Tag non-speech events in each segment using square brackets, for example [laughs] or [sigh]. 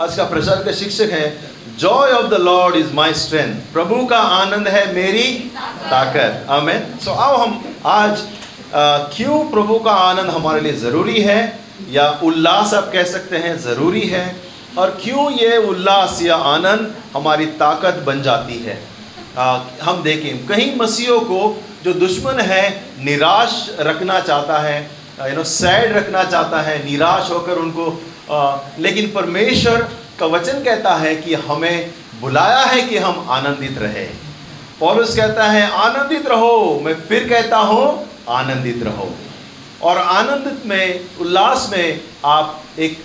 आज का प्रचार का शिक्षक है joy of the Lord is my strength प्रभु का आनंद है मेरी ताकत। आमेन। सो आओ हम आज क्यों प्रभु का आनंद हमारे लिए ज़रूरी है या उल्लास आप कह सकते हैं ज़रूरी है और क्यों ये उल्लास या आनंद हमारी ताकत बन जाती है? आ, हम देखें कहीं मसीहों को जो दुश्मन है निराश रखना चाहता है यू नो सैड रखना चाहता है निराश होकर उनको आ, लेकिन परमेश्वर का वचन कहता है कि हमें बुलाया है कि हम आनंदित रहे। पौलुस कहता है आनंदित रहो। मैं फिर कहता हूँ आनंदित रहो। और आनंदित में उल्लास में आप एक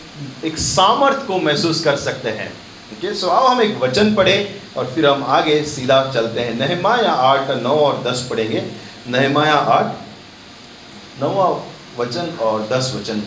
एक सामर्थ को महसूस कर सकते हैं। ठीक है? सो आओ हम एक वचन पढ़ें और फिर हम आगे सीधा चलते हैं। नहमाया आठ नौ और दस पढ़ेंगे। नहमाया आठ नौवा वचन और दस वचन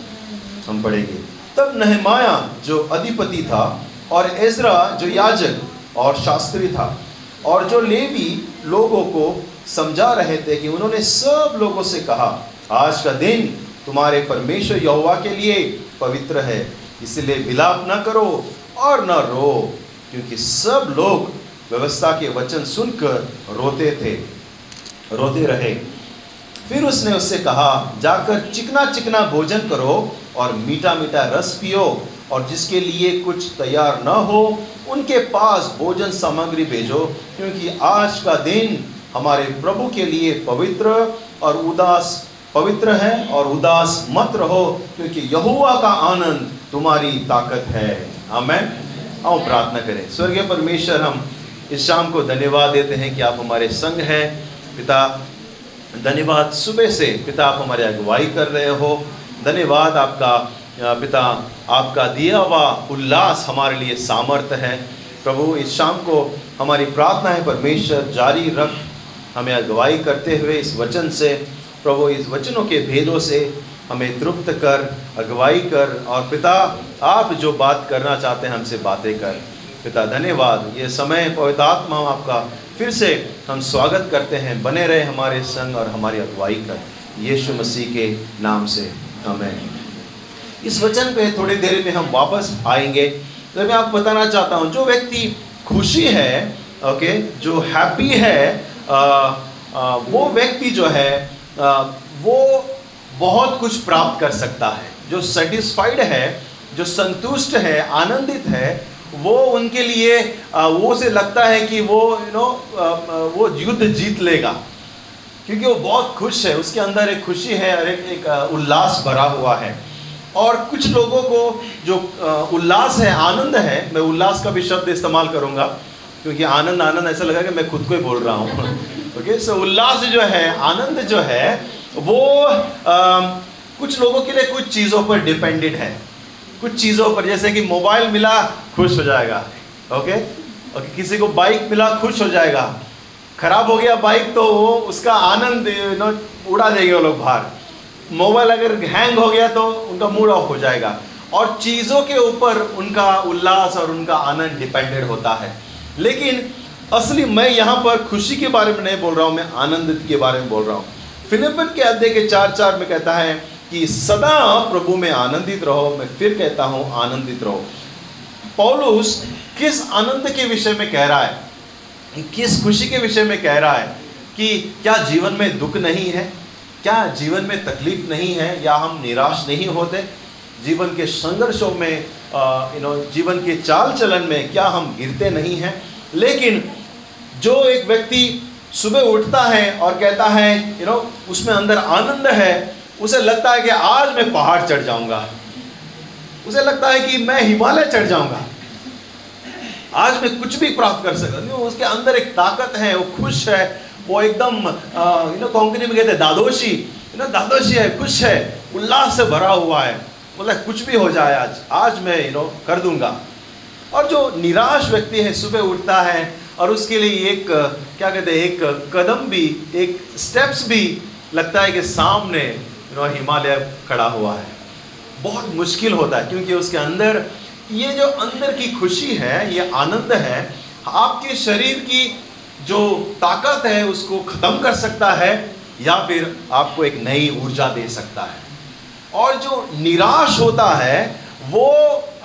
हम पढ़ेंगे। तब नहमाया, जो अधिपति था, और एजरा, जो याजक और शास्त्री था, और जो लेवी लोगों को समझा रहे थे कि उन्होंने सब लोगों से कहा, आज का दिन तुम्हारे परमेश्वर यहोवा के लिए पवित्र है। इसलिए विलाप न करो और न रो, क्योंकि सब लोग व्यवस्था के वचन सुनकर रोते थे, रोते रहे। फिर उसने उससे कहा, जाकर चिकना चिकना भोजन करो और मीठा मीठा रस पियो और जिसके लिए कुछ तैयार न हो, उनके पास भोजन सामग्री भेजो, क्योंकि आज का दिन हमारे प्रभु के लिए पवित्र और उदास पवित्र है और उदास मत रहो, क्योंकि यहुआ का आनंद तुम्हारी ताकत है। आमेन। आओ प्रार्थना करें। स्वर्गीय परमेश्वर, हम इस शाम को धन्यवाद देते हैं कि आप हमारे संग हैं। पिता, धन्यवाद। सुबह से पिता, आप हमारे अगुवाई कर रहे हो। धन्यवाद आपका पिता आपका दिया हुआ उल्लास हमारे लिए सामर्थ्य है। प्रभु, इस शाम को हमारी प्रार्थना है, परमेश्वर जारी रख। हमें अगुवाई करते हुए इस वचन से, प्रभु, इस वचनों के भेदों से हमें तृप्त कर अगुवाई कर। और पिता, आप जो बात करना चाहते हैं, हमसे बातें कर। पिता, धन्यवाद। ये समय पवित्र आत्मा आपका फिर से हम स्वागत करते हैं। बने रहे हमारे संग और हमारी अगुवाई कर। यीशु मसीह के नाम से। हमें इस वचन पे थोड़ी देर में हम वापस आएँगे। तो मैं आपको बताना चाहता हूँ जो व्यक्ति खुशी है ओके जो हैप्पी है आ, आ, वो व्यक्ति जो है आ, वो बहुत कुछ प्राप्त कर सकता है। जो सेटिस्फाइड है जो संतुष्ट है आनंदित है वो उनके लिए वो से लगता है कि वो यू नो वो युद्ध जीत लेगा। क्योंकि वो बहुत खुश है उसके अंदर एक खुशी है और एक, एक उल्लास भरा हुआ है। और कुछ लोगों को जो उल्लास है आनंद है मैं उल्लास का भी शब्द इस्तेमाल करूँगा क्योंकि आनंद आनंद ऐसा लगा कि मैं खुद को ही बोल रहा हूँ। [laughs] ओके सो उल्लास जो है आनंद जो है वो आ, कुछ लोगों के लिए कुछ चीज़ों पर डिपेंडेड है। कुछ चीज़ों पर जैसे कि मोबाइल मिला खुश हो जाएगा। ओके ओके किसी को बाइक मिला खुश हो जाएगा। खराब हो गया बाइक तो वो उसका आनंद नो उड़ा देंगे वो लोग बाहर। मोबाइल अगर हैंग हो गया तो उनका मूड ऑफ़ हो जाएगा। और चीज़ों के ऊपर उनका उल्लास और उनका आनंद डिपेंडेड होता है। लेकिन असली मैं यहाँ पर खुशी के बारे में नहीं बोल रहा हूँ, मैं आनंद के बारे में बोल रहा हूँ। फिलिपन के अध्याय के चार चार में कहता है कि सदा प्रभु में आनंदित रहो, मैं फिर कहता हूँ आनंदित रहो। पौलुस किस आनंद के विषय में कह रहा है? किस खुशी के विषय में कह रहा है कि क्या जीवन में दुख नहीं है? क्या जीवन में तकलीफ़ नहीं है या हम निराश नहीं होते? जीवन के संघर्षों में यू नो जीवन के चाल चलन में क्या हम गिरते नहीं हैं? लेकिन जो एक व्यक्ति सुबह उठता है और कहता है यू नो उसमें अंदर आनंद है, उसे लगता है कि आज मैं पहाड़ चढ़ जाऊँगा। उसे लगता है कि मैं हिमालय चढ़ जाऊँगा। आज मैं कुछ भी प्राप्त कर सकता हूँ। उसके अंदर एक ताकत है, वो खुश है, वो एकदम यू नो कोंकणी में कहते हैं दादोशी। यू नो दादोशी है, खुश है, उल्लास से भरा हुआ है। मतलब कुछ भी हो जाए आज आज मैं यू नो कर दूँगा। और जो निराश व्यक्ति है, सुबह उठता है, और उसके लिए एक, क्या कहते हैं, एक कदम भी, एक स्टेप्स भी लगता है कि सामने यू नो हिमालय खड़ा हुआ है। बहुत मुश्किल होता है, क्योंकि उसके अंदर ये जो अंदर की खुशी है ये आनंद है आपके शरीर की जो ताकत है उसको ख़त्म कर सकता है या फिर आपको एक नई ऊर्जा दे सकता है। और जो निराश होता है वो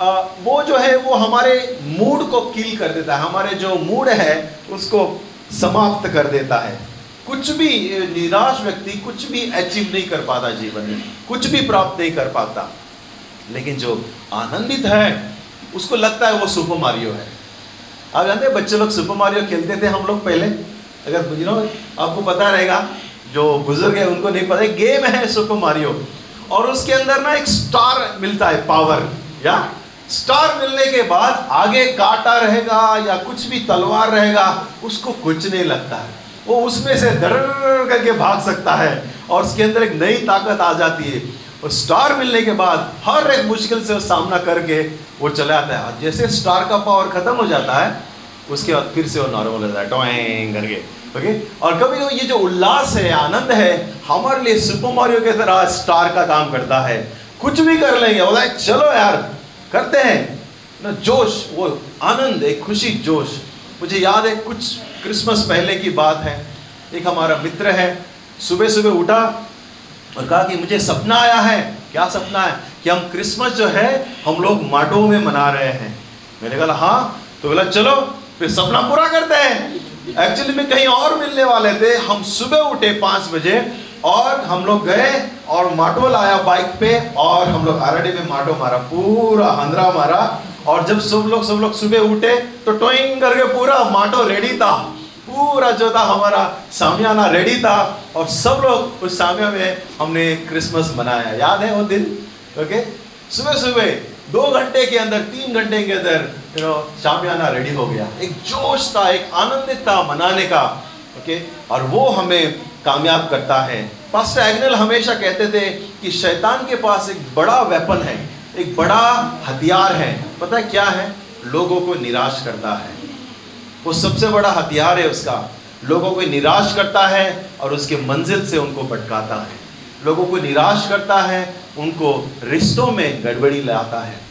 आ, वो जो है वो हमारे मूड को किल कर देता है। हमारे जो मूड है उसको समाप्त कर देता है। कुछ भी निराश व्यक्ति कुछ भी अचीव नहीं कर पाता जीवन में। कुछ भी प्राप्त नहीं कर पाता। लेकिन जो आनंदित है, उसको लगता है वो सुपर मारियो है। आप जानते हैं, बच्चे लोग सुपर मारियो खेलते थे हम लोग पहले? अगर यू आपको पता रहेगा, जो बुज़ुर्ग है, उनको नहीं पता गेम है सुपर मारियो। और उसके अंदर ना एक स्टार मिलता है पावर या? स्टार मिलने के बाद आगे काटा रहेगा, या कुछ भी तलवार रहेगा, उसको कुछ नहीं लगता है। वो उसमें से डर करके भाग सकता है, और उसके अंदर एक नई ताकत आ जाती है। और स्टार मिलने के बाद हर एक मुश्किल से सामना करके वो चला आता है। जैसे स्टार का पावर खत्म हो जाता है, उसके बाद फिर से वो नॉर्मल हो जाता है। टोइंग करके ओके और कभी कभी ये जो उल्लास है, आनंद है, हमारे लिए सुपर मारियो के तरह स्टार का काम करता है। कुछ भी कर लेंगे, बोला, चलो यार, करते हैं। ना, जोश, वो आनंद, एक खुशी, जोश। मुझे याद है, कुछ क्रिसमस पहले की बात है। एक हमारा मित्र है सुबह सुबह उठा और कहा कि मुझे सपना आया है। क्या सपना है? कि हम क्रिसमस जो है, हम लोग माटो में मना रहे हैं। मैंने कहा हाँ। तो बोला, चलो, फिर सपना पूरा करते हैं। एक्चुअली में कहीं और मिलने वाले थे। हम सुबह उठे पाँच बजे और हम लोग गए और माटो लाया बाइक पे और हम लोग आरडी में माटो मारा, पूरा हंदरा मारा। और जब सब लोग सब लोग सुबह उठे तो टोइंग करके पूरा माटो रेडी था। पूरा जो था हमारा सामियाना रेडी था और सब लोग उस सामिया में हमने क्रिसमस मनाया। याद है वो दिन? ओके सुबह सुबह दो घंटे के अंदर, तीन घंटे के अंदर यू नो शामियाना रेडी हो गया। एक जोश था, एक आनंदित था मनाने का। ओके और वो हमें कामयाब करता है। पास्टर एग्नल हमेशा कहते थे कि शैतान के पास एक बड़ा वेपन है, एक बड़ा हथियार है। पता है क्या है? लोगों को निराश करता है। वो सबसे बड़ा हथियार है उसका। लोगों को निराश करता है और उसके मंजिल से उनको भटकाता है। लोगों को निराश करता है, उनको रिश्तों में गड़बड़ी लाता है।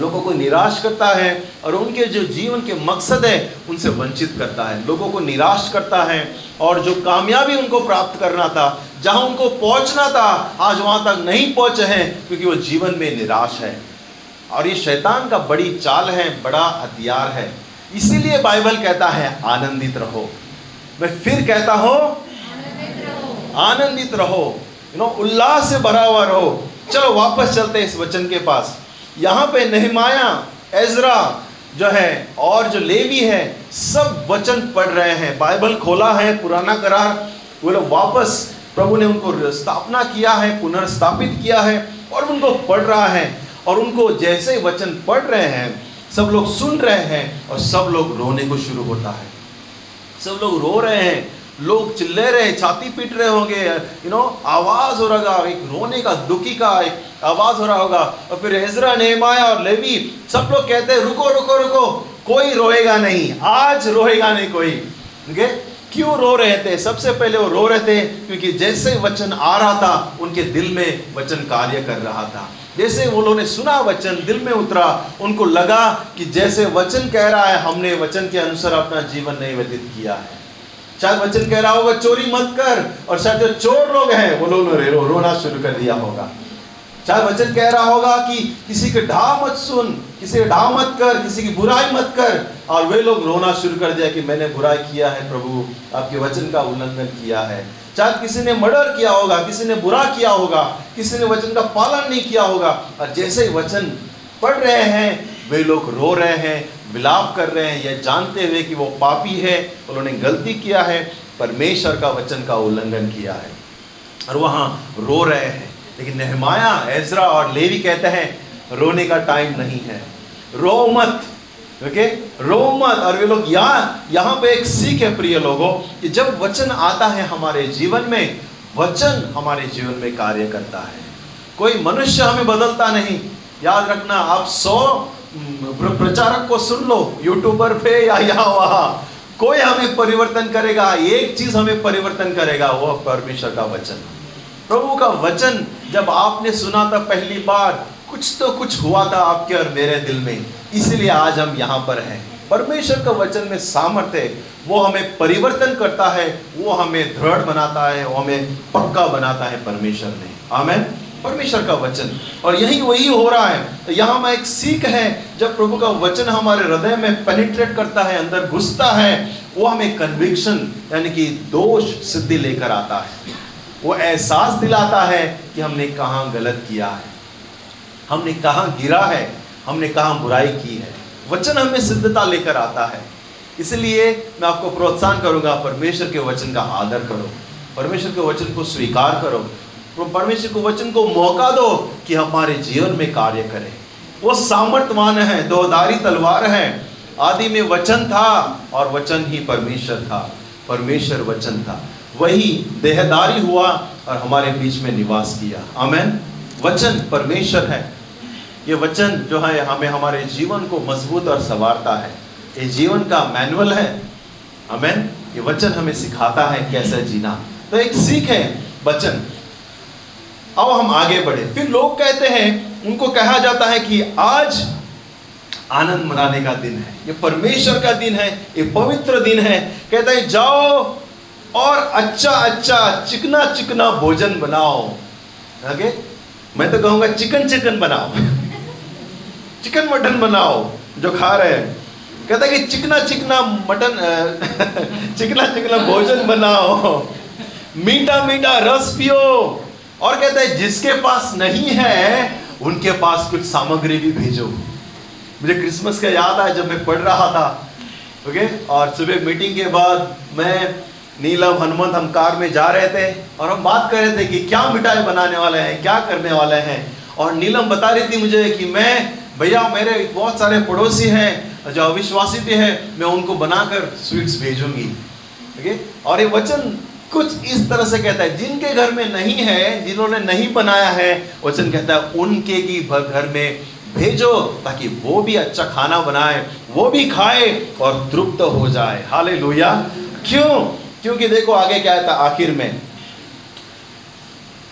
लोगों को निराश करता है और उनके जो जीवन के मकसद है, उनसे वंचित करता है। लोगों को निराश करता है और जो कामयाबी उनको प्राप्त करना था, जहाँ उनको पहुँचना था, आज वहाँ तक नहीं पहुँचे हैं, क्योंकि वो जीवन में निराश है। और ये शैतान का बड़ी चाल है, बड़ा हथियार है। इसीलिए बाइबल कहता है, आनंदित रहो। मैं फिर कहता हूँ, आनंदित रहो। यू नो उल्लास से भरा हुआ रहो। चलो वापस चलते हैं इस वचन के पास। यहाँ पे नहमाया, एजरा जो है, और जो लेवी है, सब वचन पढ़ रहे हैं। बाइबल खोला है, पुराना करार। वो लोग वापस प्रभु ने उनको स्थापना किया है, पुनर्स्थापित किया है, और उनको पढ़ रहा है। और उनको जैसे वचन पढ़ रहे हैं सब लोग सुन रहे हैं और सब लोग रोने को शुरू होता है। सब लोग रो रहे हैं, लोग चिल्ले रहे हैं, छाती पीट रहे होंगे यू नो आवाज़ हो रहा एक रोने का, दुखी का एक आवाज़ हो रहा होगा। और फिर एजरा, नेमाया और लेवी, सब लोग कहते हैं, रुको रुको रुको, कोई रोएगा नहीं, आज रोएगा नहीं कोई। Okay? क्यों रो रहे थे? सबसे पहले वो रो रहे थे, क्योंकि जैसे वचन आ रहा था, उनके दिल में वचन कार्य कर रहा था। जैसे वो लोगों ने सुना वचन दिल में उतरा उनको लगा कि जैसे वचन कह रहा है हमने वचन के अनुसार अपना जीवन नहीं व्यतीत किया है। शायद वचन कह रहा होगा चोरी मत कर और शायद जो चोर लोग हैं वो लोग रो, रोना शुरू कर दिया होगा। शायद वचन कह रहा होगा कि किसी के ढा मत सुन किसी के ढा मत कर किसी की बुराई मत कर और वे लोग रोना शुरू कर दिया कि मैंने बुराई किया है प्रभु आपके वचन का उल्लंघन किया है। शायद किसी ने मर्डर किया होगा, किसी ने बुरा किया होगा, किसी ने वचन का पालन नहीं किया होगा, और जैसे ही वचन पढ़ रहे हैं, वे लोग रो रहे हैं, विलाप कर रहे हैं, यह जानते हुए कि वो पापी है, उन्होंने गलती किया है, परमेश्वर का वचन का उल्लंघन किया है। और वहाँ रो रहे हैं। लेकिन नहमाया, एजरा और लेवी कहते हैं, रोने का टाइम नहीं है। रो मत। ओके रो मत और वे लोग यहाँ यहाँ पे एक सीख है प्रिय लोगों, कि जब वचन आता है हमारे जीवन में, वचन हमारे जीवन में कार्य करता है। कोई मनुष्य हमें बदलता नहीं। याद रखना, आप सौ प्रचारक को सुन लो यूट्यूबर पे या यहाँ वहाँ। कोई हमें परिवर्तन करेगा, एक चीज़ हमें परिवर्तन करेगा, वो परमेश्वर का वचन। प्रभु का वचन जब आपने सुना था पहली बार, कुछ तो कुछ हुआ था आपके और मेरे दिल में। इसलिए आज हम यहाँ पर हैं। परमेश्वर का वचन में सामर्थ्य वो हमें परिवर्तन करता है, वो हमें दृढ़ बनाता है, वो हमें पक्का बनाता है परमेश्वर ने। आमेन। परमेश्वर का वचन। और यही वही हो रहा है। यहाँ में एक सीख है, जब प्रभु का वचन हमारे हृदय में पेनिट्रेट करता है, अंदर घुसता है, वो हमें कन्विक्शन यानी कि दोष सिद्धि लेकर आता है। वो एहसास दिलाता है कि हमने कहाँ गलत किया है। हमने कहाँ गिरा है। हमने कहाँ बुराई की है। वचन हमें सिद्धता लेकर आता है। इसलिए मैं आपको प्रोत्साहन करूँगा, परमेश्वर के वचन का आदर करो, परमेश्वर के वचन को स्वीकार करो परमेश्वर के वचन को मौका दो कि हमारे जीवन में कार्य करे। वो सामर्थ्यवान है दोधारी तलवार है। आदि में वचन था और वचन ही परमेश्वर था, परमेश्वर वचन था। वही देहदारी हुआ और हमारे बीच में निवास किया। आमेन। वचन परमेश्वर है। ये वचन जो है, हमें हमारे जीवन को मज़बूत और संवारता है। ये जीवन का मैनुअल है। अमेन ये वचन हमें सिखाता है कैसे जीना। तो एक सीख है वचन। अब हम आगे बढ़े। फिर लोग कहते हैं, उनको कहा जाता है कि आज आनंद मनाने का दिन है। ये परमेश्वर का दिन है, ये पवित्र दिन है। कहते हैं, जाओ और अच्छा अच्छा चिकना चिकना भोजन बनाओ। आगे? मैं तो कहूँगा, चिकन चिकन बनाओ। चिकन मटन बनाओ, जो खा रहे हैं। कहता है कि चिकना चिकना मटन [laughs] चिकना चिकना भोजन बनाओ। मीठा मीठा रस पियो। और कहता है, जिसके पास नहीं है, उनके पास कुछ सामग्री भी भेजो। मुझे क्रिसमस का याद आया जब मैं पढ़ रहा था, ओके? और सुबह मीटिंग के बाद मैं, नीलम, हनुमंत हम कार में जा रहे थे, और हम बात कर रहे थे कि क्या मिठाई बनाने वाले हैं, क्या करने वाले हैं। और नीलम बता रही थी मुझे कि मैं भैया, मेरे बहुत सारे पड़ोसी हैं, जो अविश्वासी भी हैं, मैं उनको बनाकर स्वीट्स भेजूँगी। है और ये वचन कुछ इस तरह से कहता है, जिनके घर में नहीं है, जिन्होंने नहीं बनाया है, वचन कहता है, उनके की घर में भेजो, ताकि वो भी अच्छा खाना बनाए, वो भी खाए और तृप्त हो जाए। हाले क्यों? क्योंकि देखो आगे क्या था आखिर में।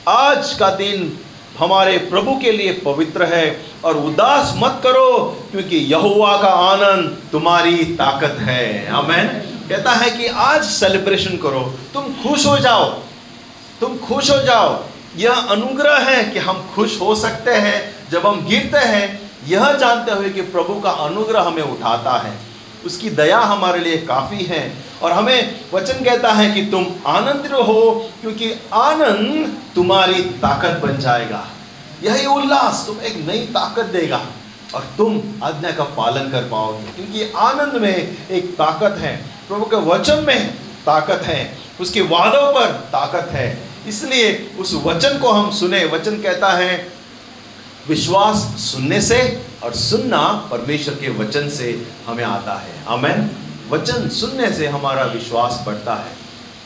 आज का दिन हमारे प्रभु के लिए पवित्र है और उदास मत करो, क्योंकि यहुआ का आनंद तुम्हारी ताकत है। हमें कहता है कि आज सेलिब्रेशन करो। तुम खुश हो जाओ। तुम खुश हो जाओ। यह अनुग्रह है कि हम खुश हो सकते हैं। जब हम गिरते हैं, यह जानते हुए कि प्रभु का अनुग्रह हमें उठाता है। उसकी दया हमारे लिए काफ़ी है। और हमें वचन कहता है कि तुम आनंद हो क्योंकि आनंद तुम्हारी ताकत बन जाएगा। यही उल्लास तुम एक नई ताकत देगा और तुम आज्ञा का पालन कर पाओगे। क्योंकि आनंद में एक ताकत है, प्रभु के वचन में ताकत है, उसके वादों पर ताकत है। इसलिए उस वचन को हम सुने। वचन कहता है, विश्वास सुनने से और सुनना परमेश्वर के वचन से हमें आता है। आमेन। वचन सुनने से हमारा विश्वास बढ़ता है।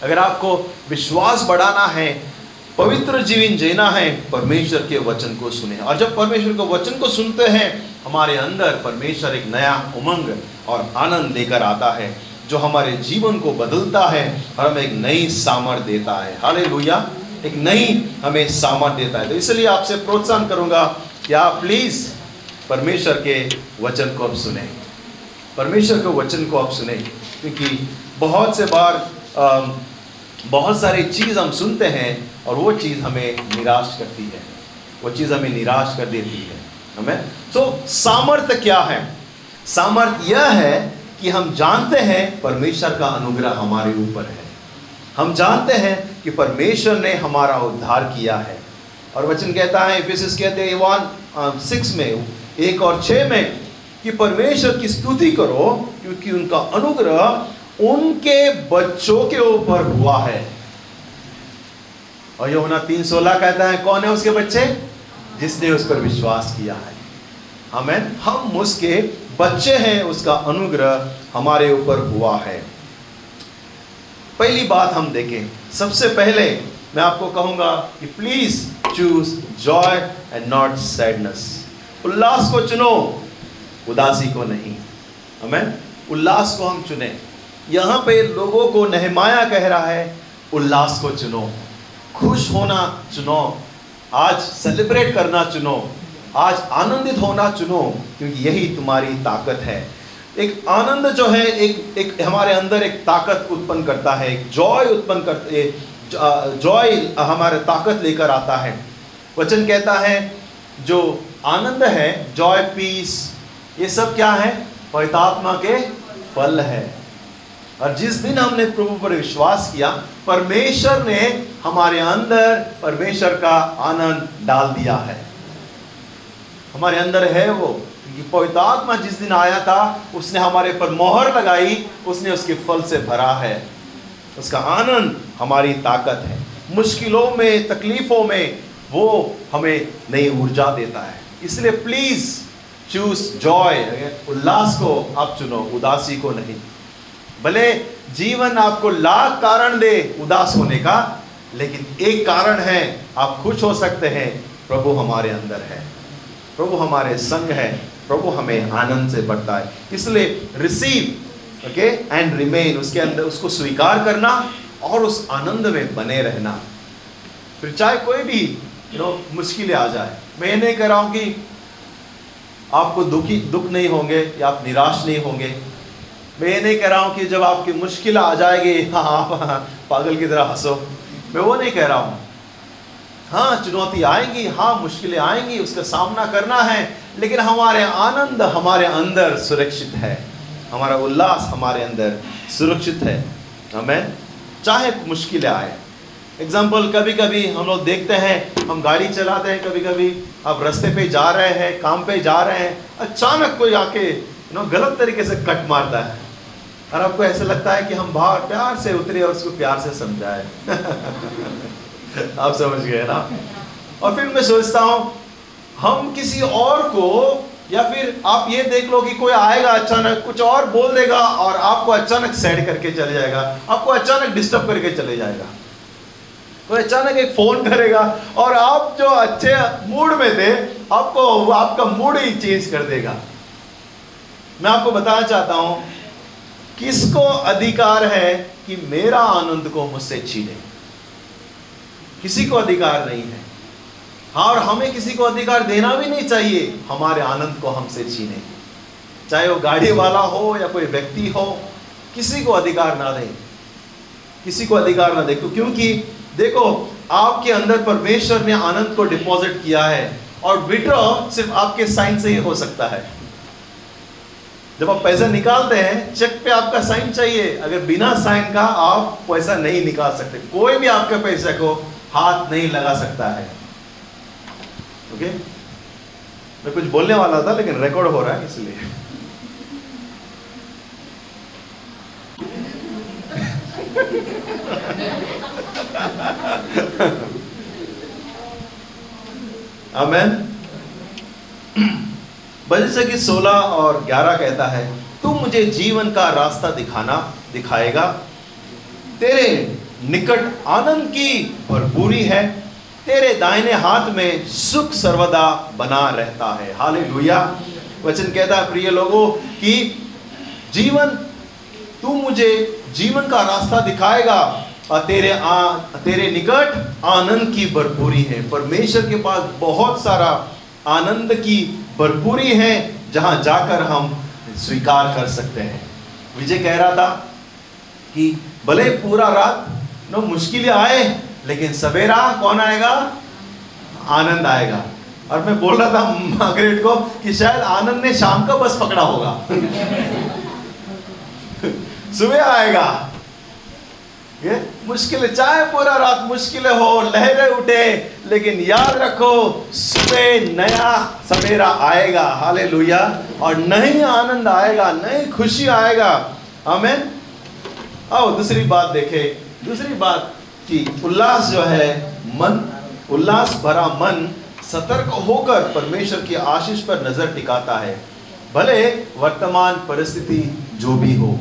अगर आपको विश्वास बढ़ाना है, पवित्र जीवन जीना है, परमेश्वर के वचन को सुने। और जब परमेश्वर के वचन को सुनते हैं, हमारे अंदर परमेश्वर एक नया उमंग और आनंद लेकर आता है, जो हमारे जीवन को बदलता है और हमें एक नई सामर देता है। हाले एक नई हमें सामर देता है। तो इसलिए आपसे प्रोत्साहन करूँगा कि आप प्लीज़ परमेश्वर के वचन को आप सुने। परमेश्वर के वचन को आप सुने, क्योंकि बहुत से बार बहुत सारी चीज़ हम सुनते हैं और वो चीज़ हमें निराश करती है। वो चीज़ हमें निराश कर देती है। हमें तो सामर्थ्य क्या है? सामर्थ्य यह है कि हम जानते हैं परमेश्वर का अनुग्रह हमारे ऊपर है। हम जानते हैं कि परमेश्वर ने हमारा उद्धार किया है। और वचन कहता है सिक्स में एक और छः में कि परमेश्वर की स्तुति करो, क्योंकि उनका अनुग्रह उनके बच्चों के ऊपर हुआ है। और यमुना तीन सोलह कहता है, कौन है उसके बच्चे? जिसने उस पर विश्वास किया है। हमें हम उसके बच्चे हैं, उसका अनुग्रह हमारे ऊपर हुआ है। पहली बात हम देखें। सबसे पहले मैं आपको कहूँगा कि please choose joy and not sadness उल्लास को चुनो, उदासी को नहीं। हमें उल्लास को हम चुने। यहाँ पे लोगों को नहमाया कह रहा है, उल्लास को चुनो। खुश होना चुनो। आज सेलिब्रेट करना चुनो। आज आनंदित होना चुनो, क्योंकि यही तुम्हारी ताकत है। एक आनंद जो है, एक एक हमारे अंदर एक ताकत उत्पन्न करता है, एक जॉय उत्पन्न करते जॉय हमारे ताकत लेकर आता है। वचन कहता है, जो आनंद है जॉय पीस ये सब क्या है? पवित्र आत्मा के फल है। और जिस दिन हमने प्रभु पर विश्वास किया, परमेश्वर ने हमारे अंदर परमेश्वर का आनंद डाल दिया है। हमारे अंदर है वो, क्योंकि पवित्र आत्मा जिस दिन आया था, उसने हमारे पर मोहर लगाई, उसने उसके फल से भरा है। उसका आनंद हमारी ताकत है। मुश्किलों में, तकलीफों में वो हमें नई ऊर्जा देता है। इसलिए प्लीज़ चूज़ जॉय उल्लास को आप चुनो, उदासी को नहीं। भले जीवन आपको लाख कारण दे उदास होने का, लेकिन एक कारण है, आप खुश हो सकते हैं, प्रभु हमारे अंदर है। प्रभु हमारे संग है, प्रभु हमें आनंद से बढ़ता है। इसलिए रिसीव ओके एंड रिमेन उसके अंदर, उसको स्वीकार करना और उस आनंद में बने रहना। फिर चाहे कोई भी यू नो मुश्किलें आ जाए। मैं ये नहीं कह रहा हूँ कि आपको दुखी, दुख नहीं होंगे या आप निराश नहीं होंगे। मैं ये नहीं कह रहा हूँ कि जब आपकी मुश्किल आ जाएगी [laughs] हाँ आप पागल की तरह हंसो। मैं वो नहीं कह रहा हूँ। हाँ चुनौती आएँगी हाँ मुश्किलें आएँगी, उसका सामना करना है, लेकिन हमारे आनंद हमारे अंदर सुरक्षित है। हमारा उल्लास हमारे अंदर सुरक्षित है। हमें चाहे मुश्किलें आए। एग्ज़ाम्पल कभी कभी हम लोग देखते हैं, हम गाड़ी चलाते हैं कभी कभी आप रास्ते पे जा रहे हैं, काम पे जा रहे हैं, अचानक कोई आके यू नो गलत तरीके से कट मारता है। और आपको ऐसा लगता है कि हम बाहर प्यार से उतरे और उसको प्यार से समझाए। [laughs] आप समझ गए ना? और फिर मैं सोचता हूँ, हम किसी और को, या फिर आप ये देख लो कि कोई आएगा अचानक, कुछ और बोल देगा और आपको अचानक सैड करके चले जाएगा, आपको अचानक डिस्टर्ब करके चले जाएगा। कोई अचानक एक फ़ोन करेगा और आप जो अच्छे मूड में थे, आपको, आपका मूड ही चेंज कर देगा। मैं आपको बताना चाहता हूँ, किसको अधिकार है कि मेरा आनंद को मुझसे छीने? किसी को अधिकार नहीं है। हाँ और हमें किसी को अधिकार देना भी नहीं चाहिए, हमारे आनंद को हमसे छीने। चाहे वो गाड़ी वाला हो या कोई व्यक्ति हो, किसी को अधिकार ना दे। किसी को अधिकार ना दे, क्योंकि देखो, आपके अंदर परमेश्वर ने आनंद को डिपॉजिट किया है और विड्रॉ सिर्फ़ आपके साइन से ही हो सकता है। जब आप पैसा निकालते हैं चेक पे आपका साइन चाहिए। अगर बिना साइन का आप पैसा नहीं निकाल सकते। कोई भी आपके पैसे को हाथ नहीं लगा सकता है। ओके मैं कुछ बोलने वाला था, लेकिन रिकॉर्ड हो रहा है, इसलिए। अमेन भजन की 16 और 11 कहता है तू मुझे जीवन का रास्ता दिखाना, दिखाएगा। तेरे निकट आनंद की भरपूरी है। तेरे दाहिने हाथ में सुख सर्वदा बना रहता है। हाल वचन कहता है, प्रिय लोगों, कि जीवन, तू मुझे जीवन का रास्ता दिखाएगा तेरे आ, तेरे निकट आनंद की भरपूरी है। परमेश्वर के पास बहुत सारा आनंद की भरपूरी है जहाँ जाकर हम स्वीकार कर सकते हैं। विजय कह रहा था कि भले पूरा रात नो मुश्किलें आए लेकिन सवेरा कौन आएगा? आनंद आएगा। और मैं बोल रहा था मार्गरेट को कि शायद आनंद ने शाम का बस पकड़ा होगा। [laughs] सुबह आएगा। ये मुश्किल चाहे पूरा रात मुश्किल हो, लहरें उठे, लेकिन याद रखो सुबह नया, सवेरा आएगा हाले और नई आनंद आएगा नई खुशी आएगा। हमें आओ, दूसरी बात देखे। दूसरी बात कि उल्लास जो है, मन, उल्लास भरा मन सतर्क होकर परमेश्वर की आशीष पर नज़र टिकाता है। भले वर्तमान परिस्थिति जो भी हो।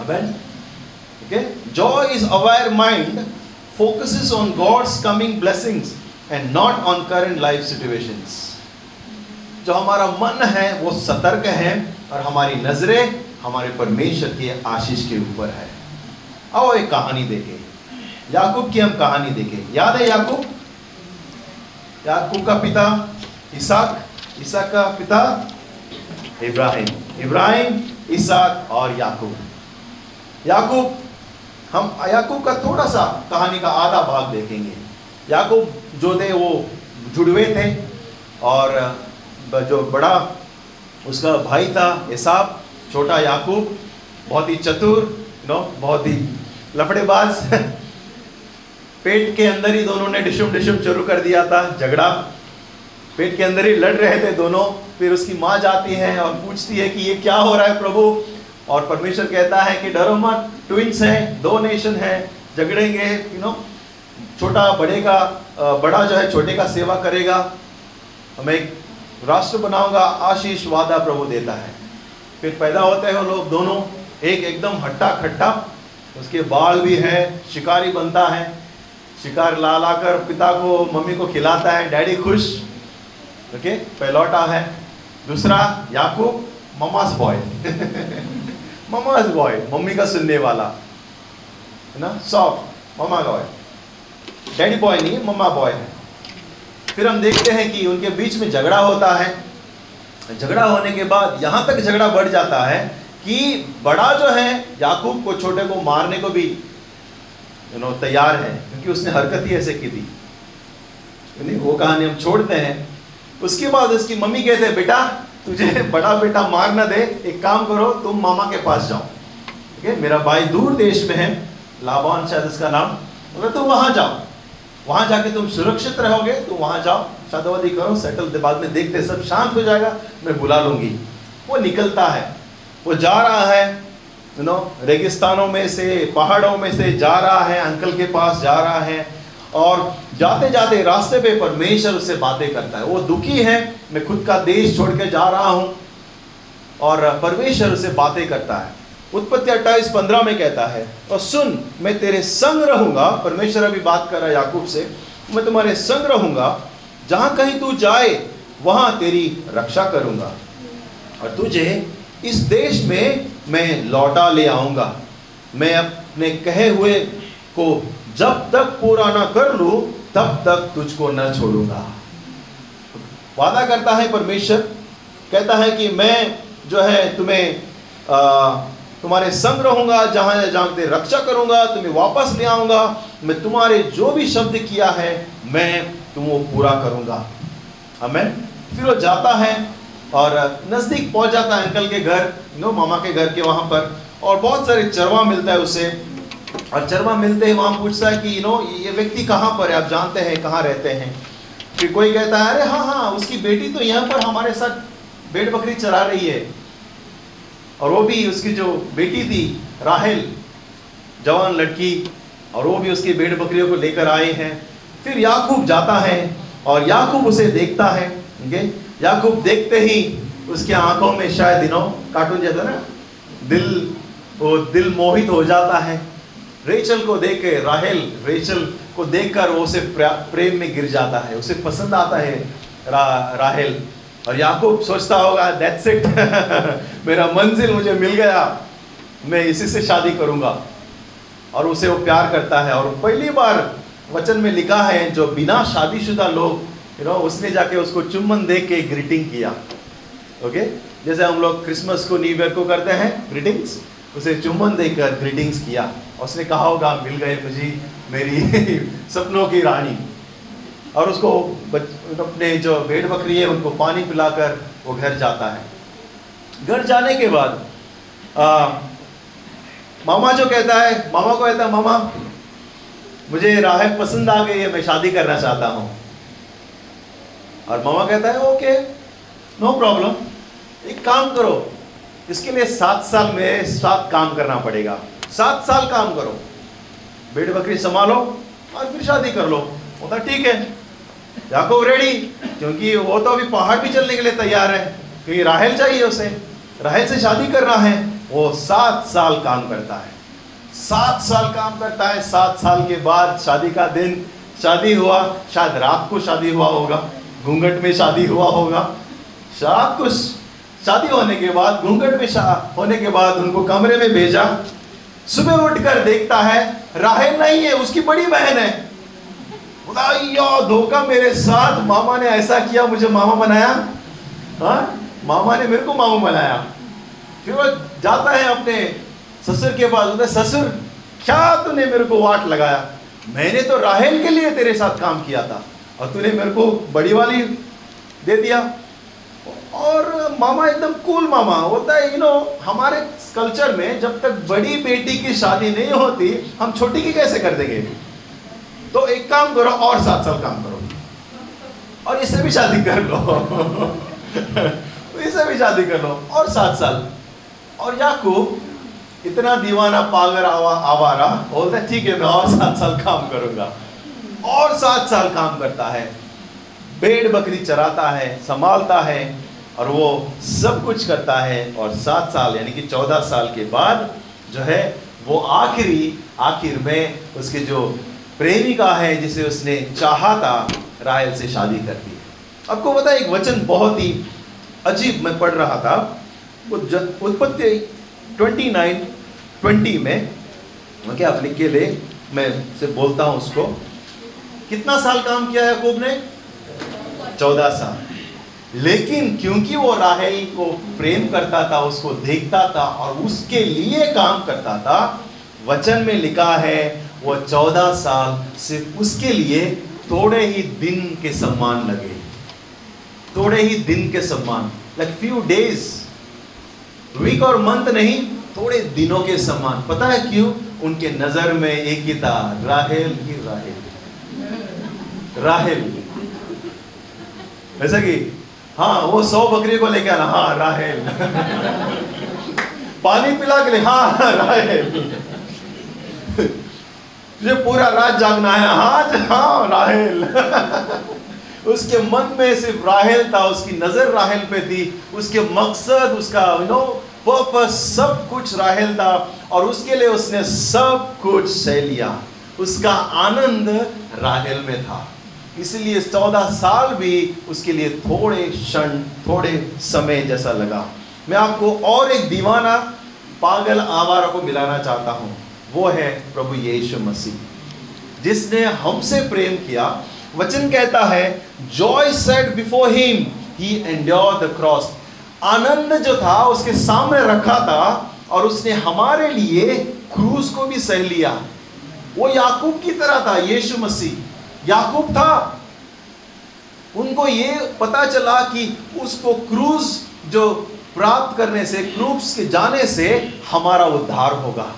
अबेन Okay? Joy is aware mind, focuses on God's coming blessings and not on current life situations. जो हमारा मन है, वो सतर्क है और हमारी नज़रें हमारे परमेश्वर की आशीष के ऊपर है। आओ एक कहानी देखें। याकूब की हम कहानी देखें। याद है याकूब? याकूब का पिता इसाक इसाक का पिता इब्राहिम। इब्राहिम इसाक और याकूब। याकूब हम याकूब का थोड़ा सा कहानी का आधा भाग देखेंगे। याकूब जो थे, वो जुड़वे थे और जो बड़ा उसका भाई था एसाब छोटा याकूब, बहुत ही चतुर नो बहुत ही लफड़ेबाज। [laughs] पेट के अंदर ही दोनों ने डिशुम डिशुम शुरू कर दिया था, झगड़ा। पेट के अंदर ही लड़ रहे थे दोनों, फिर उसकी माँ जाती है और पूछती है कि ये क्या हो रहा है प्रभु? और परमेश्वर कहता है कि डरो मत ट्विंस हैं, दो नेशन है, झगड़ेंगे यू नो छोटा बड़े का बड़ा जो है छोटे का सेवा करेगा। मैं एक राष्ट्र बनाऊँगा आशीष वादा प्रभु देता है। फिर पैदा होते हैं लोग दोनों, एक एकदम हट्टा खट्टा उसके बाल भी है, शिकारी बनता है। शिकार ला ला कर पिता को, मम्मी को खिलाता है, डैडी खुश? ओके पहलौटा है। दूसरा, Yakub mama's boy [laughs] mama's boy, mummy का सुनने वाला, है ना? Soft mama boy daddy boy नहीं मम्मा बॉय है। फिर हम देखते हैं कि उनके बीच में झगड़ा होता है। झगड़ा होने के बाद यहाँ तक झगड़ा बढ़ जाता है कि बड़ा जो है, याकूब को, छोटे को मारने को भी यू नो तैयार है, क्योंकि उसने हरकत ही ऐसे की थी। नहीं वो कहानी हम छोड़ते हैं। उसके बाद उसकी मम्मी कहते हैं, बेटा तुझे बड़ा बेटा मार ना दे। एक काम करो, तुम मामा के पास जाओ। ठीक है? मेरा भाई दूर देश में है। लाबान शायद उसका नाम। बोला तुम वहाँ जाओ, वहाँ जाके तुम सुरक्षित रहोगे तुम वहाँ जाओ, शादावादी करो सेटल बाद में देखते सब शांत हो जाएगा, मैं बुला लूँगी। वो निकलता है। वो जा रहा है। यू नो रेगिस्तानों में से, पहाड़ों में से जा रहा है, अंकल के पास जा रहा है। और जाते जाते रास्ते पे परमेश्वर उससे बातें करता है। वो दुखी है, मैं खुद का देश छोड़ के जा रहा हूँ और परमेश्वर उससे बातें करता है। उत्पत्ति अट्ठाईस पंद्रह में कहता है, और सुन, मैं तेरे संग रहूँगा। परमेश्वर अभी बात कर रहा है याकूब से, मैं तुम्हारे संग रहूँगा। जहाँ कहीं तू जाए, वहाँ तेरी रक्षा करूँगा। और तुझे इस देश में मैं लौटा ले आऊँगा। मैं अपने कहे हुए को जब तक पूरा ना कर लू तब तक तुझको न छोड़ूँगा। वादा करता है परमेश्वर कहता है कि मैं जो है तुम्हें आ, तुम्हारे संग रहूँगा जहाँ जहाँ तेरी रक्षा करूँगा तुम्हें वापस ले आऊँगा। मैं तुम्हारे जो भी शब्द किया है मैं तुम वो पूरा करूँगा। हमें फिर वो जाता है और नज़दीक पहुँच जाता है अंकल के घर नो मामा के घर के वहाँ पर और बहुत सारे चरवा मिलता है उसे। और चरवा मिलते ही वहाँ पूछता है कि यू नो ये व्यक्ति कहाँ पर है? आप जानते हैं, कहाँ रहते हैं? फिर कोई कहता है, अरे हाँ हाँ उसकी बेटी तो यहाँ पर हमारे साथ भेड़ बकरी चरा रही है। और वो भी उसकी जो बेटी थी, राहेल, जवान लड़की, और वो भी उसकी भेड़ बकरियों को लेकर आए हैं। फिर याकूब जाता है और याकूब उसे देखता है ओके याकूब देखते ही उसके आँखों में शायद दिनों कार्टून जैसा ना, दिल, वो दिल मोहित हो जाता है। रेचल को देख के राहेल रेचल को देखकर वो उसे प्रेम में गिर जाता है उसे पसंद आता है रा, राहेल। और याकूब सोचता होगा दैट्स इट [laughs] मेरा मंजिल मुझे मिल गया मैं इसी से शादी करूँगा। और उसे वो प्यार करता है। और पहली बार वचन में लिखा है जो बिना शादीशुदा लोग यू नो उसने जाके उसको चुम्बन दे के ग्रीटिंग किया। ओके जैसे हम लोग क्रिसमस को न्यू ईयर को करते हैं ग्रीटिंग्स उसे चुम्बन देकर ग्रीटिंग्स किया। उसने कहा होगा मिल गए मुझे मेरी [laughs] सपनों की रानी। और उसको अपने जो भेड़ बकरी है उनको पानी पिलाकर वो घर जाता है। घर जाने के बाद आ, मामा जो कहता है मामा को कहता है मामा मुझे राहत पसंद आ गई है मैं शादी करना चाहता हूँ। और मामा कहता है ओके नो प्रॉब्लम। एक काम करो इसके लिए सात साल में सात काम करना पड़ेगा। सात साल काम करो भेड़ बकरी संभालो और फिर शादी कर लो। बोलता ठीक है। याकूब रेडी, क्योंकि वो तो अभी पहाड़ भी चलने के लिए तैयार है। क्योंकि राहल चाहिए उसे। राहल से शादी करना है। वो सात साल काम करता है। सात साल काम करता है। सात साल के बाद शादी का दिन, शादी हुआ। शायद रात को शादी हुआ होगा। घूंघट में शादी हुआ होगा। रात को शादी होने के बाद, घूंघट में होने के बाद उनको कमरे में भेजा। सुबह उठकर देखता है, राहेल नहीं है, उसकी बड़ी बहन है। धोखा मेरे साथ, मामा ने ऐसा किया, मुझे मामा बनाया? हाँ? मामा ने मेरे को मामा बनाया। फिर वो जाता है अपने ससुर के पास, बोलता है, ससुर, क्या तूने मेरे को वाट लगाया? मैंने तो राहेल के लिए तेरे साथ काम किया था, और तूने मेरे को बड़ी वाली दे दिया। और मामा एकदम कूल मामा। होता है यू नो हमारे कल्चर में जब तक बड़ी बेटी की शादी नहीं होती, हम छोटी की कैसे कर देंगे? तो एक काम करो, और सात साल काम करो। और इससे भी शादी कर लो। इससे भी शादी कर लो, और सात साल। और याकूब, इतना दीवाना पागल आवा, आवारा, बोलता है, ठीक है, मैं और सात साल काम करूँगा। और सात साल काम करता है। भेड़ बकरी चराता है, संभालता है। और वो सब कुछ करता है और सात साल, यानी कि चौदह साल के बाद जो है, वो आखिरी, आखिर में उसके जो प्रेमिका है, जिसे उसने चाहा था राहल से शादी कर दी। आपको पता है, एक वचन बहुत ही अजीब मैं पढ़ रहा था। उत्पत्ति ट्वेंटी नाइन, ट्वेंटी में। क्या आप लिख के ले मैं से बोलता हूँ उसको। कितना साल काम किया है याकूब ने? चौदह साल। लेकिन क्योंकि वो राहेल को प्रेम करता था, उसको देखता था और उसके लिए काम करता था, वचन में लिखा है, वो चौदह साल सिर्फ़ उसके लिए थोड़े ही दिन के सम्मान लगे। थोड़े ही दिन के सम्मान लाइक फ्यू डेज़ वीक और मंथ नहीं, थोड़े दिनों के सम्मान। पता है क्यों? उनके नज़र में एक ही था, राहेल ही राहेल। राहेल। ऐसा कि हाँ वो सौ बकरी को लेके आना। हाँ राहेल। पानी पिला के लिए हाँ राहेल। तुझे पूरा रात जागना है। हाँ हाँ राहेल। उसके मन में सिर्फ़ राहेल था, उसकी नज़र राहेल पे थी। उसके मकसद, उसका यू नो पर्पस सब कुछ राहेल था। और उसके लिए उसने सब कुछ सह लिया। उसका आनंद राहेल में था। इसलिए चौदह साल भी उसके लिए थोड़े क्षण, थोड़े समय जैसा लगा। मैं आपको और एक दीवाना, पागल आवारा को मिलाना चाहता हूँ। वो है प्रभु यीशु मसीह, जिसने हमसे प्रेम किया। वचन कहता है joy set before him he endure the cross आनंद जो था, उसके सामने रखा था, और उसने हमारे लिए क्रूज को भी सह लिया। वो याकूब की तरह था, यीशु मसीह। याकूब था। उनको ये पता चला कि उसको क्रूज जो प्राप्त करने से क्रूज के जाने से हमारा उद्धार होगा।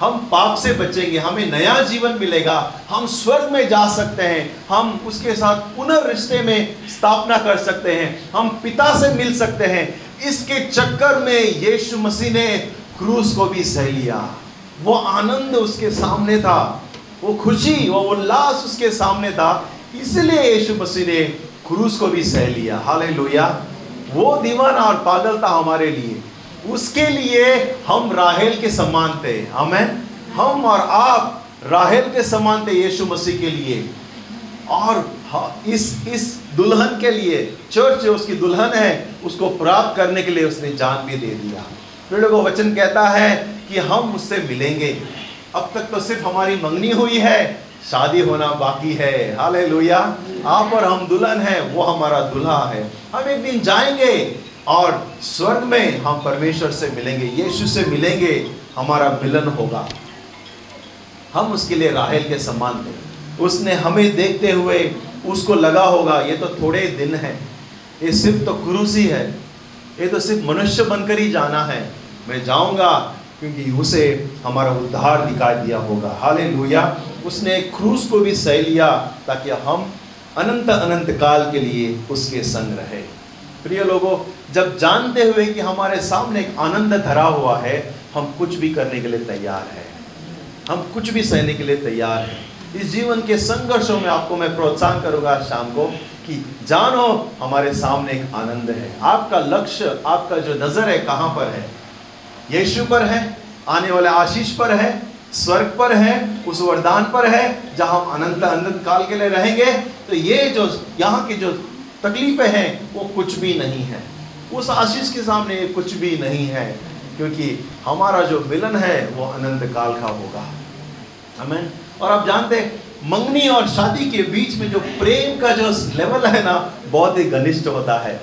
हम पाप से बचेंगे, हमें नया जीवन मिलेगा, हम स्वर्ग में जा सकते हैं, हम उसके साथ पुनर्रिश्ते में स्थापना कर सकते हैं, हम पिता से मिल सकते हैं। इसके चक्कर में यीशु मसीह ने क्रूस को भी सह लिया। वो आनंद उसके सामने था। वो खुशी वो उल्लास उसके सामने था। इसलिए यीशु मसीह ने क्रूस को भी सह लिया। हाल वो दीवाना और पागल था हमारे लिए। उसके लिए हम राहेल के समान थे। हमें हम और आप राहेल के समान थे यीशु मसीह के लिए। और इस इस दुल्हन के लिए, चर्च जो उसकी दुल्हन है, उसको प्राप्त करने के लिए उसने जान भी दे दिया। फिर को वचन कहता है कि हम उससे मिलेंगे। अब तक तो सिर्फ़ हमारी मंगनी हुई है, शादी होना बाकी है। हाल लोहिया आप और हम दुल्हन हैं, वो हमारा दुल्हा है। हम एक दिन जाएँगे और स्वर्ग में हम परमेश्वर से मिलेंगे, यीशु से मिलेंगे, हमारा मिलन होगा। हम उसके लिए राहेल के सम्मान थे उसने हमें देखते हुए उसको लगा होगा, ये तो थोड़े दिन है। ये सिर्फ़ तो क्रूसी है। ये तो सिर्फ़ मनुष्य बनकर ही जाना है। मैं जाऊँगा क्योंकि उसे हमारा उद्धार दिखाई दिया होगा। हाले उसने क्रूस को भी सह लिया ताकि हम अनंत अनंत काल के लिए उसके संग रहे। प्रिय लोगों, जब जानते हुए कि हमारे सामने एक आनंद धरा हुआ है, हम कुछ भी करने के लिए तैयार है। हम कुछ भी सहने के लिए तैयार हैं। इस जीवन के संघर्षों में आपको मैं प्रोत्साहन करूँगा शाम को कि जानो, हमारे सामने एक आनंद है। आपका लक्ष्य, आपका जो नज़र है, कहाँ पर है? यीशु पर है आने वाले आशीष पर है, स्वर्ग पर है, उस वरदान पर है, जहाँ हम अनंत अनंत काल के लिए रहेंगे। तो ये जो, यहाँ की जो तकलीफें हैं, वो कुछ भी नहीं है। उस आशीष के सामने कुछ भी नहीं है, क्योंकि हमारा जो मिलन है, वो अनंत काल का होगा। हमें और आप जानते हैं, मंगनी और शादी के बीच में जो प्रेम का जो लेवल है ना, बहुत ही घनिष्ठ होता है।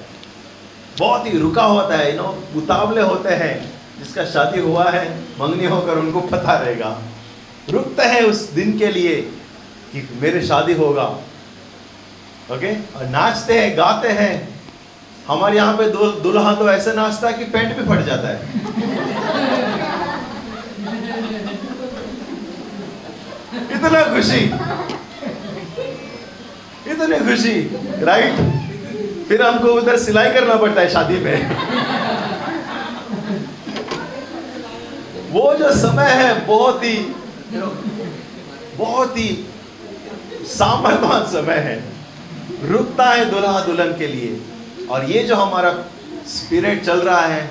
बहुत ही रुका होता है यू नो उतावले होते हैं, जिसका शादी हुआ है। मंगनी होकर उनको पता रहेगा। रुकते हैं उस दिन के लिए कि मेरे शादी होगा। ओके? और नाचते हैं, गाते हैं। हमारे यहाँ पे दुल, दुल्हा तो ऐसे नाचता है कि पैंट भी फट जाता है। इतना खुशी। इतनी खुशी। राइट फिर हमको उधर सिलाई करना पड़ता है शादी में। वो जो समय है, बहुत ही बहुत ही सामर्थ्यवान समय है। रुकता है दुल्हा दुल्हन के लिए। और ये जो हमारा स्पिरिट चल रहा है,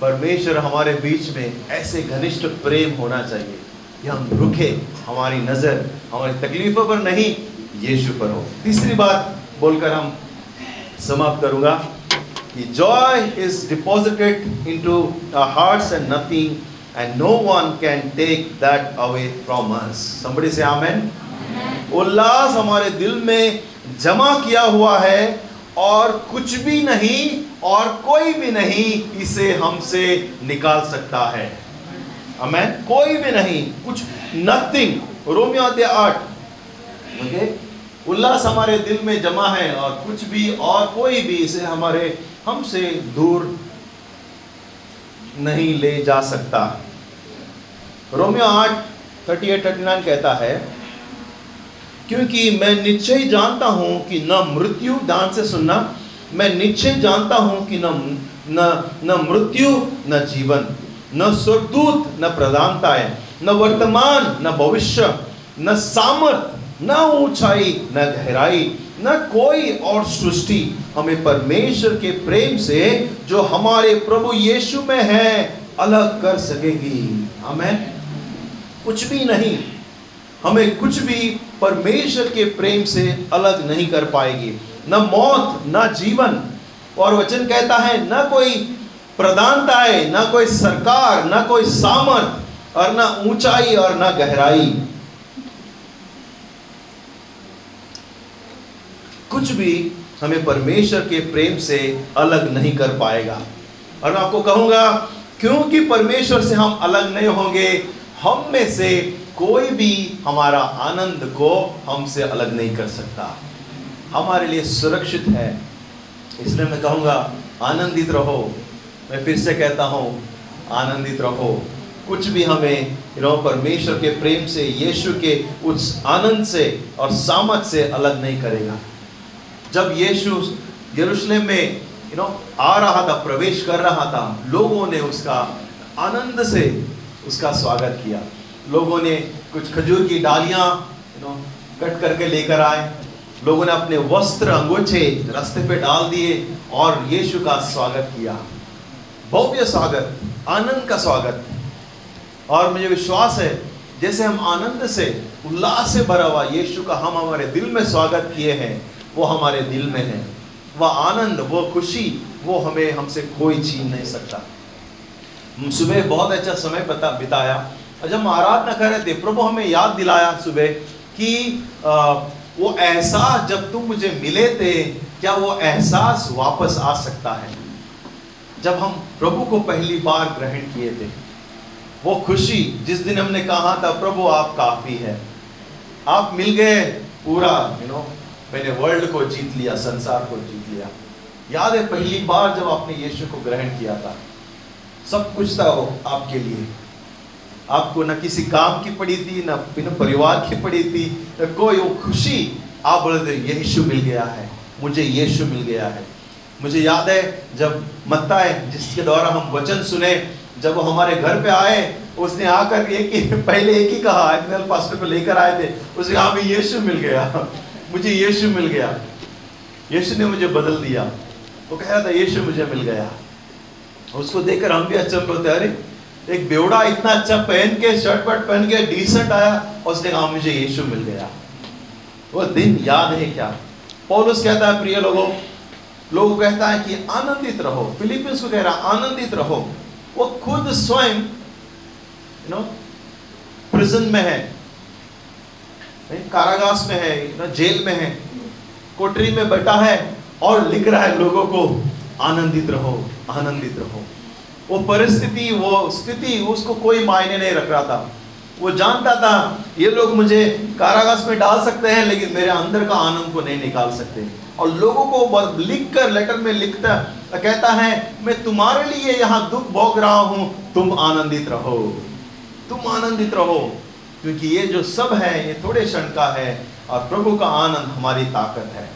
परमेश्वर हमारे बीच में ऐसे घनिष्ठ प्रेम होना चाहिए कि हम रुके हमारी नज़र, हमारी तकलीफों पर नहीं, यीशु पर हो। तीसरी बात बोलकर हम समाप्त करूँगा कि joy is deposited into hearts and nothing and no one can take that away from us. Somebody say amen. उल्लास हमारे दिल में जमा किया हुआ है और कुछ भी नहीं और कोई भी नहीं इसे हमसे निकाल सकता है। अमेन कोई भी नहीं कुछ नथिंग रोमियो अध्याय आठ। ओके? उल्लास हमारे दिल में जमा है और कुछ भी और कोई भी इसे हमारे हमसे दूर नहीं ले जा सकता। रोमियो आठ थर्टी एट थर्टी नाइन कहता है, क्योंकि मैं निश्चय जानता हूँ कि न मृत्यु ध्यान से सुनना, मैं निश्चय जानता हूँ कि न न न मृत्यु, न जीवन, न स्वर्गदूत, न प्रधानताएँ न वर्तमान, न भविष्य, न सामर्थ, न ऊंचाई, न गहराई न कोई और सृष्टि हमें परमेश्वर के प्रेम से, जो हमारे प्रभु यीशु में है, अलग कर सकेगी। हमें कुछ भी नहीं, हमें कुछ भी परमेश्वर के प्रेम से अलग नहीं कर पाएगी। न मौत, न जीवन। और वचन कहता है, न कोई प्रधानताएँ न कोई सरकार, न कोई सामर्थ, और न ऊंचाई और न गहराई। कुछ भी हमें परमेश्वर के प्रेम से अलग नहीं कर पाएगा। और मैं आपको कहूँगा, क्योंकि परमेश्वर से हम अलग नहीं होंगे, हम में से कोई भी हमारा आनंद को हमसे अलग नहीं कर सकता। हमारे लिए सुरक्षित है। इसलिए मैं कहूँगा, आनंदित रहो। मैं फिर से कहता हूँ, आनंदित रहो। कुछ भी हमें नो, परमेश्वर के प्रेम से, यीशु के उस आनंद से और सामर्थ से अलग नहीं करेगा। जब यीशु यरूशलेम में यू नो आ रहा था, प्रवेश कर रहा था, लोगों ने उसका आनंद से उसका स्वागत किया। लोगों ने कुछ खजूर की डालियाँ यू नो कट करके लेकर आए। लोगों ने अपने वस्त्र अंगोछे रास्ते पे डाल दिए और यीशु का स्वागत किया। भव्य स्वागत, आनंद का स्वागत। और मुझे विश्वास है, जैसे हम आनंद से, उल्लास से भरा हुआ यीशु का हम हमारे दिल में स्वागत किए हैं वो हमारे दिल में है। वह आनंद, वो खुशी, वो हमें हमसे कोई छीन नहीं सकता। सुबह बहुत अच्छा समय पता बिताया। और जब हम आराधना कर रहे थे, प्रभु हमें याद दिलाया सुबह कि वो एहसास जब तुम मुझे मिले थे, क्या वो एहसास वापस आ सकता है? जब हम प्रभु को पहली बार ग्रहण किए थे, वो खुशी जिस दिन हमने कहा था, प्रभु, आप काफ़ी है। आप मिल गए पूरा यू नो मैंने वर्ल्ड को जीत लिया, संसार को जीत लिया। याद है पहली बार जब आपने यीशु को ग्रहण किया था? सब कुछ था वो आपके लिए। आपको न किसी काम की पड़ी थी, न बिना परिवार की पड़ी थी, न कोई वो खुशी। आप बोले थे, यीशु मिल गया है, मुझे यीशु मिल गया है। मुझे याद है जब मत्ता है जिसके द्वारा हम वचन सुने, जब वो हमारे घर पे आए, उसने आकर एक ही, [laughs] पहले एक ही कहा एग्नल पास्टर को लेकर आए थे, उसने हमें यीशु मिल गया। मुझे यीशु मिल गया। यीशु ने मुझे बदल दिया। वो कह रहा था, यीशु मुझे मिल गया। उसको देखकर हम भी अचंभ होते अरे, एक बेवड़ा इतना अच्छा पहन के, शर्ट वर्ट पहन के डिसेंट आया और उसने कहा, मुझे यीशु मिल गया। वो दिन याद है क्या? पौलुस कहता है, प्रिय लोगों, लोग कहता है कि आनंदित रहो। फिलिपियंस को कह रहा, आनंदित रहो। वो खुद स्वयं यू नो प्रिजन में है। कारागास में है जेल में है, कोठरी में बैठा है और लिख रहा है लोगों को, आनंदित रहो आनंदित रहो। वो परिस्थिति, वो स्थिति, उसको कोई मायने नहीं रख रहा था। वो जानता था, ये लोग मुझे कारागास में डाल सकते हैं, लेकिन मेरे अंदर का आनंद को नहीं निकाल सकते। और लोगों को लिख कर लेटर में लिखता, कहता है, मैं तुम्हारे लिए यहाँ दुख भोग रहा हूँ, तुम आनंदित रहो। तुम आनंदित रहो। क्योंकि ये जो सब है, ये थोड़े क्षण का है और प्रभु का आनंद हमारी ताकत है।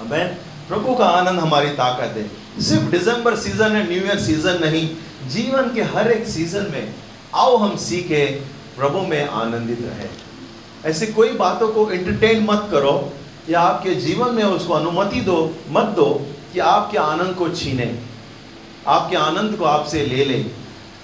हमें प्रभु का आनंद हमारी ताकत है। सिर्फ़ दिसंबर सीज़न है न्यू ईयर सीज़न नहीं, जीवन के हर एक सीज़न में आओ हम सीखे, प्रभु में आनंदित रहे। ऐसे कोई बातों को एंटरटेन मत करो या आपके जीवन में उसको अनुमति दो, मत दो कि आपके आनंद को छीने। आपके आनंद को आपसे ले ले,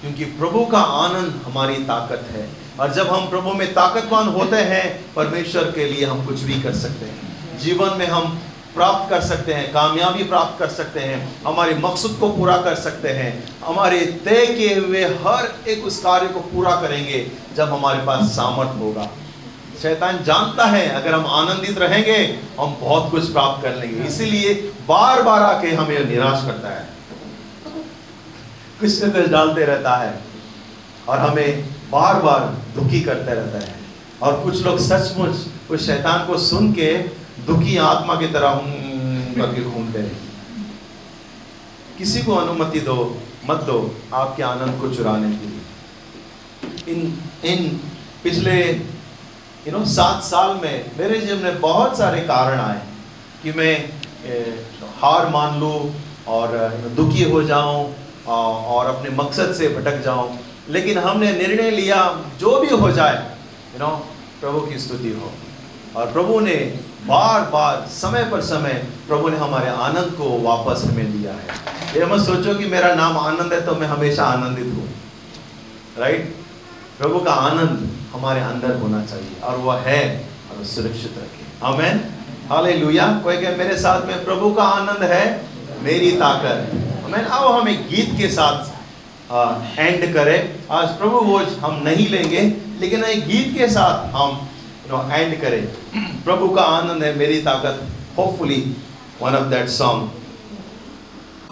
क्योंकि प्रभु का आनंद हमारी ताकत है। और जब हम प्रभु में ताकतवान होते हैं, परमेश्वर के लिए हम कुछ भी कर सकते हैं। जीवन में हम प्राप्त कर सकते हैं, कामयाबी प्राप्त कर सकते हैं, हमारे मकसद को पूरा कर सकते हैं, हमारे तय किए हुए हर एक उस कार्य को पूरा करेंगे जब हमारे पास सामर्थ होगा। शैतान जानता है, अगर हम आनंदित रहेंगे, हम बहुत कुछ प्राप्त कर लेंगे। इसीलिए बार बार आके हमें निराश करता है। कुछ डालते रहता है और हमें बार बार दुखी करते रहता है। और कुछ लोग सचमुच उस शैतान को सुन के दुखी आत्मा की तरह करके घूमते हैं। किसी को अनुमति दो, मत दो आपके आनंद को चुराने के लिए। इन इन पिछले यू नो सात साल में मेरे जीवन में बहुत सारे कारण आए कि मैं हार मान लूँ और दुखी हो जाऊँ और अपने मकसद से भटक जाऊँ। लेकिन हमने निर्णय लिया, जो भी हो जाए यू नो प्रभु की स्तुति हो। और प्रभु ने बार बार समय पर समय, प्रभु ने हमारे आनंद को वापस हमें दिया है। ये मत सोचो कि मेरा नाम आनंद है तो मैं हमेशा आनंदित हूँ। राइट प्रभु का आनंद हमारे अंदर होना चाहिए और वह है, और सुरक्षित रखे। हमें हालेलुया कोई कहे, मेरे साथ में प्रभु का आनंद है, मेरी ताकत हमें आओ हम गीत के साथ एंड करें। आज प्रभु भोज हम नहीं लेंगे, लेकिन एक गीत के साथ हम नो एंड करें। प्रभु का आनंद है, मेरी ताकत hopefully one of that song